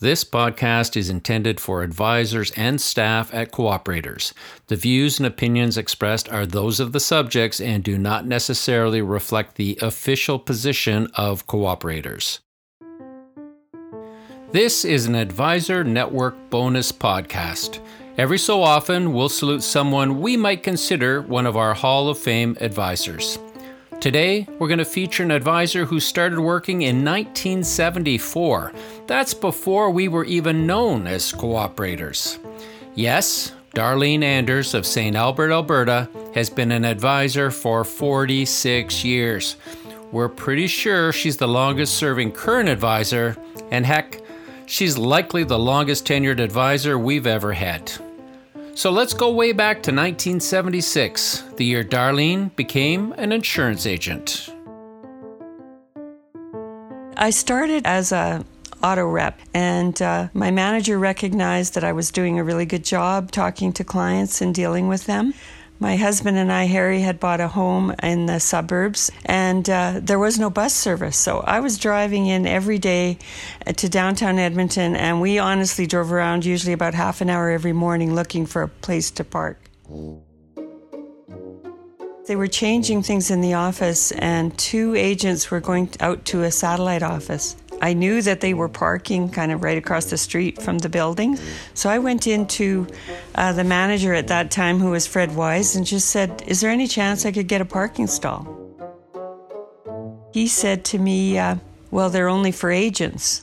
This podcast is intended for advisors and staff at cooperators. The views and opinions expressed are those of the subjects and do not necessarily reflect the official position of cooperators. This is an Advisor Network bonus podcast. Every so often, we'll salute someone we might consider one of our Hall of Fame advisors. Today, we're going to feature an advisor who started working in 1974. That's before we were even known as cooperators. Yes, Darlene Anders of St. Albert, Alberta, has been an advisor for 46 years. We're pretty sure she's the longest serving current advisor, and heck, she's likely the longest tenured advisor we've ever had. So let's go way back to 1976, the year Darlene became an insurance agent. I started as a auto rep, and uh, my manager recognized that I was doing a really good job talking to clients and dealing with them. My husband and I, Harry, had bought a home in the suburbs, and uh, there was no bus service. So I was driving in every day to downtown Edmonton, and we honestly drove around usually about half an hour every morning looking for a place to park. They were changing things in the office, and two agents were going out to a satellite office. I knew that they were parking kind of right across the street from the building. So I went into uh, the manager at that time, who was Fred Wise, and just said, Is there any chance I could get a parking stall? He said to me, uh, Well, they're only for agents.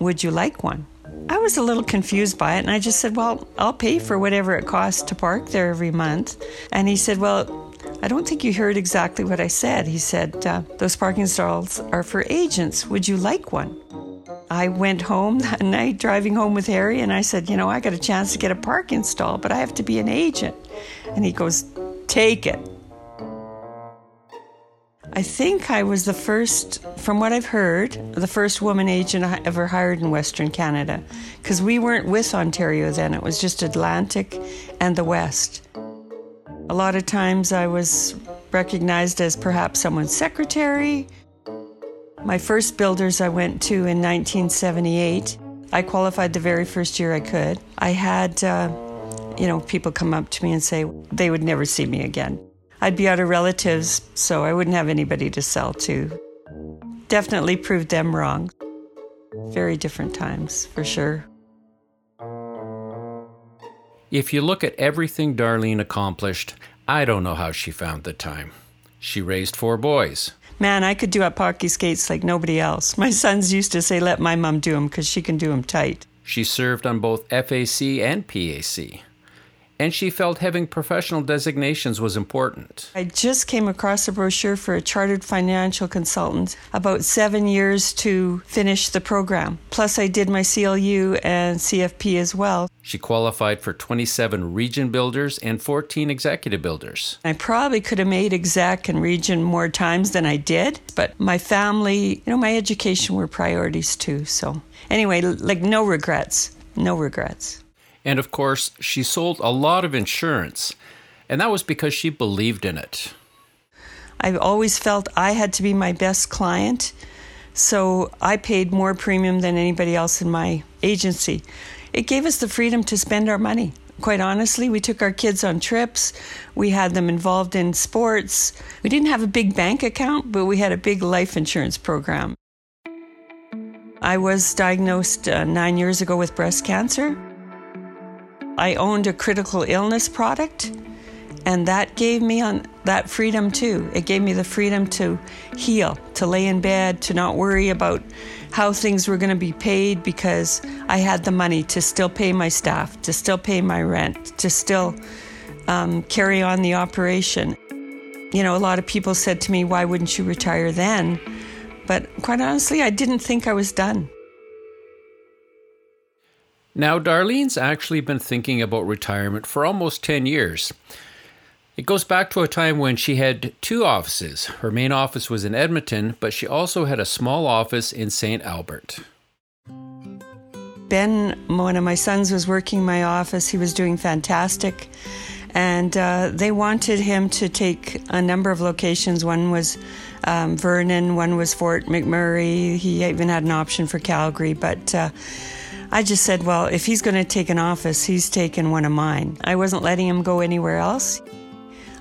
Would you like one? I was a little confused by it, and I just said, Well, I'll pay for whatever it costs to park there every month. And he said, Well, I don't think you heard exactly what I said. He said, uh, Those parking stalls are for agents. Would you like one? I went home that night driving home with Harry and I said, You know, I got a chance to get a parking stall, but I have to be an agent. And he goes, Take it. I think I was the first, from what I've heard, the first woman agent I ever hired in Western Canada. Because we weren't with Ontario then, it was just Atlantic and the West. A lot of times I was recognized as perhaps someone's secretary. My first builders I went to in 1978. I qualified the very first year I could. I had, uh, you know, people come up to me and say they would never see me again. I'd be out of relatives, so I wouldn't have anybody to sell to. Definitely proved them wrong. Very different times, for sure. If you look at everything Darlene accomplished, I don't know how she found the time. She raised four boys. Man, I could do up hockey skates like nobody else. My sons used to say, let my mom do them because she can do them tight. She served on both FAC and PAC and she felt having professional designations was important. I just came across a brochure for a chartered financial consultant, about seven years to finish the program. Plus, I did my CLU and CFP as well. She qualified for 27 region builders and 14 executive builders. I probably could have made exec and region more times than I did, but my family, you know, my education were priorities too. So, anyway, like no regrets. No regrets. And of course, she sold a lot of insurance, and that was because she believed in it. I've always felt I had to be my best client, so I paid more premium than anybody else in my agency. It gave us the freedom to spend our money. Quite honestly, we took our kids on trips. We had them involved in sports. We didn't have a big bank account, but we had a big life insurance program. I was diagnosed uh, nine years ago with breast cancer. I owned a critical illness product, and that gave me on that freedom too. It gave me the freedom to heal, to lay in bed, to not worry about how things were going to be paid because I had the money to still pay my staff, to still pay my rent, to still um, carry on the operation. You know, a lot of people said to me, Why wouldn't you retire then? But quite honestly, I didn't think I was done. Now, Darlene's actually been thinking about retirement for almost 10 years. It goes back to a time when she had two offices. Her main office was in Edmonton, but she also had a small office in St. Albert. Ben, one of my sons, was working my office. He was doing fantastic. and uh, they wanted him to take a number of locations. One was um, Vernon, one was Fort McMurray. He even had an option for Calgary, but. Uh, I just said, well, if he's going to take an office, he's taking one of mine. I wasn't letting him go anywhere else.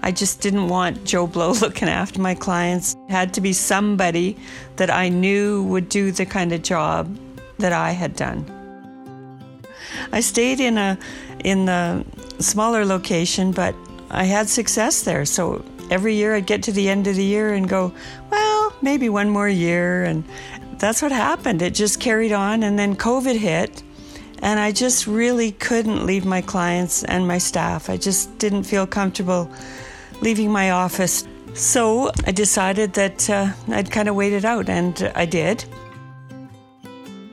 I just didn't want Joe Blow looking after my clients. It had to be somebody that I knew would do the kind of job that I had done. I stayed in a in the smaller location, but I had success there. So every year I'd get to the end of the year and go, well, maybe one more year and that's what happened. It just carried on and then COVID hit and I just really couldn't leave my clients and my staff. I just didn't feel comfortable leaving my office. So I decided that uh, I'd kind of wait it out, and I did.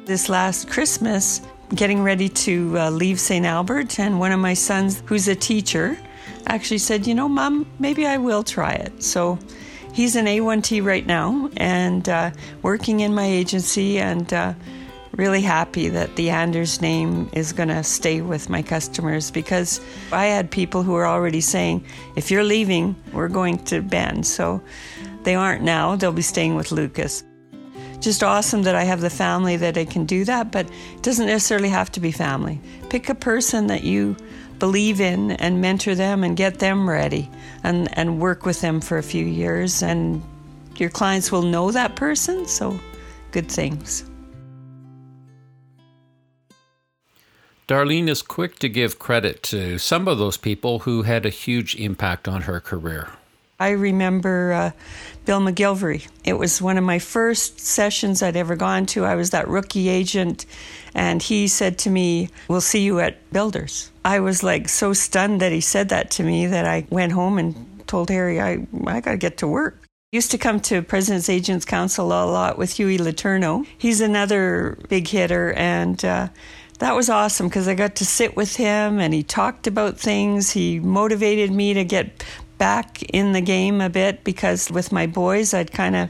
This last Christmas, getting ready to uh, leave St. Albert, and one of my sons, who's a teacher, actually said, You know, Mom, maybe I will try it. So he's an AIT right now and uh, working in my agency, and uh, really happy that the Anders name is going to stay with my customers because I had people who were already saying, if you're leaving, we're going to Ben. So they aren't now, they'll be staying with Lucas. Just awesome that I have the family that I can do that, but it doesn't necessarily have to be family. Pick a person that you believe in and mentor them and get them ready and, and work with them for a few years, and your clients will know that person, so good things. Darlene is quick to give credit to some of those people who had a huge impact on her career. I remember uh, Bill McGilvery. It was one of my first sessions I'd ever gone to. I was that rookie agent, and he said to me, We'll see you at Builders. I was like so stunned that he said that to me that I went home and told Harry, I, I got to get to work. Used to come to President's Agents Council a lot with Huey Letourneau. He's another big hitter, and uh, that was awesome because I got to sit with him and he talked about things. He motivated me to get back in the game a bit because with my boys, I'd kind of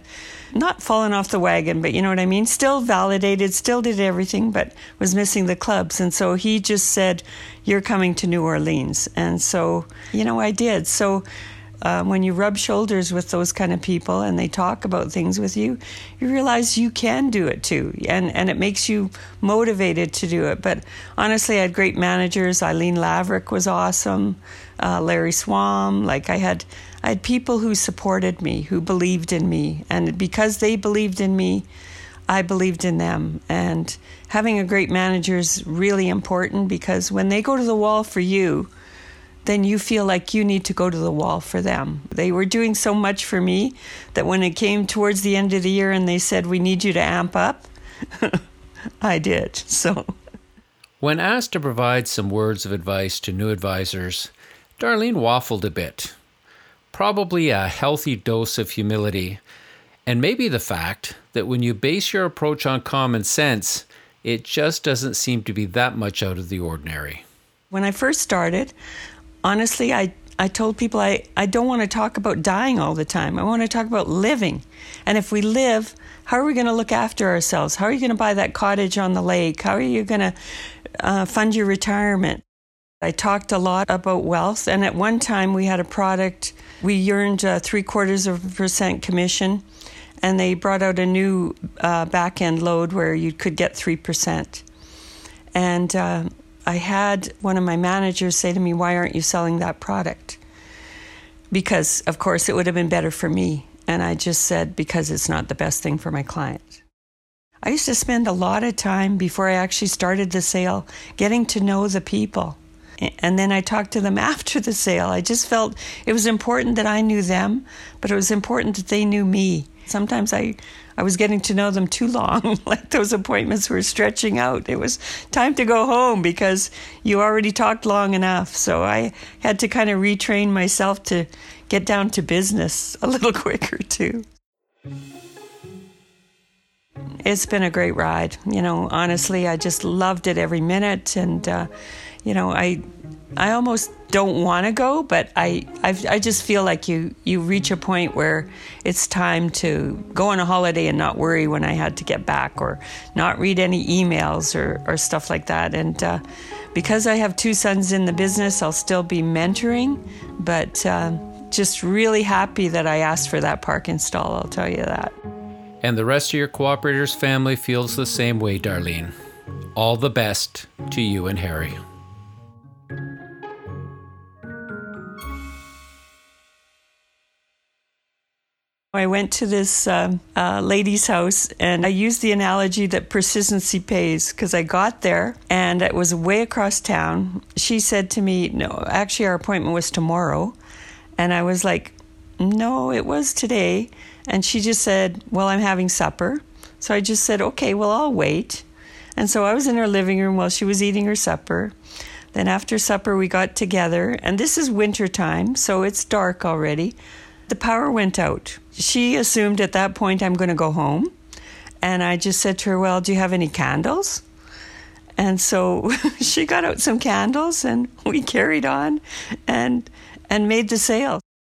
not fallen off the wagon, but you know what I mean? Still validated, still did everything, but was missing the clubs. And so he just said, You're coming to New Orleans. And so, you know, I did. So uh, when you rub shoulders with those kind of people and they talk about things with you, you realize you can do it too, and and it makes you motivated to do it. But honestly, I had great managers. Eileen Laverick was awesome. Uh, Larry Swam, like I had, I had people who supported me, who believed in me, and because they believed in me. I believed in them. And having a great manager is really important because when they go to the wall for you, then you feel like you need to go to the wall for them. They were doing so much for me that when it came towards the end of the year and they said, We need you to amp up, I did. So. When asked to provide some words of advice to new advisors, Darlene waffled a bit. Probably a healthy dose of humility, and maybe the fact that when you base your approach on common sense, it just doesn't seem to be that much out of the ordinary. When I first started, honestly, I, I told people I, I don't want to talk about dying all the time. I want to talk about living. And if we live, how are we going to look after ourselves? How are you going to buy that cottage on the lake? How are you going to uh, fund your retirement? I talked a lot about wealth, and at one time we had a product, we earned uh, three quarters of a percent commission, and they brought out a new uh, back end load where you could get 3%. And uh, I had one of my managers say to me, Why aren't you selling that product? Because, of course, it would have been better for me. And I just said, Because it's not the best thing for my client. I used to spend a lot of time before I actually started the sale getting to know the people. And then I talked to them after the sale. I just felt it was important that I knew them, but it was important that they knew me. Sometimes I, I was getting to know them too long. like those appointments were stretching out. It was time to go home because you already talked long enough. So I had to kind of retrain myself to get down to business a little quicker too. It's been a great ride. You know, honestly, I just loved it every minute. And, uh, you know, I I almost don't want to go, but I I've, i just feel like you you reach a point where it's time to go on a holiday and not worry when I had to get back or not read any emails or, or stuff like that. And uh, because I have two sons in the business, I'll still be mentoring, but uh, just really happy that I asked for that park install, I'll tell you that. And the rest of your cooperators family feels the same way, Darlene. All the best to you and Harry. I went to this uh, uh, lady's house and I used the analogy that persistency pays because I got there and it was way across town. She said to me, No, actually, our appointment was tomorrow. And I was like, No, it was today. And she just said, Well, I'm having supper. So I just said, Okay, well, I'll wait. And so I was in her living room while she was eating her supper. Then after supper, we got together. And this is winter time, so it's dark already. The power went out. She assumed at that point I'm going to go home. And I just said to her, Well, do you have any candles? And so she got out some candles and we carried on and and made the sale.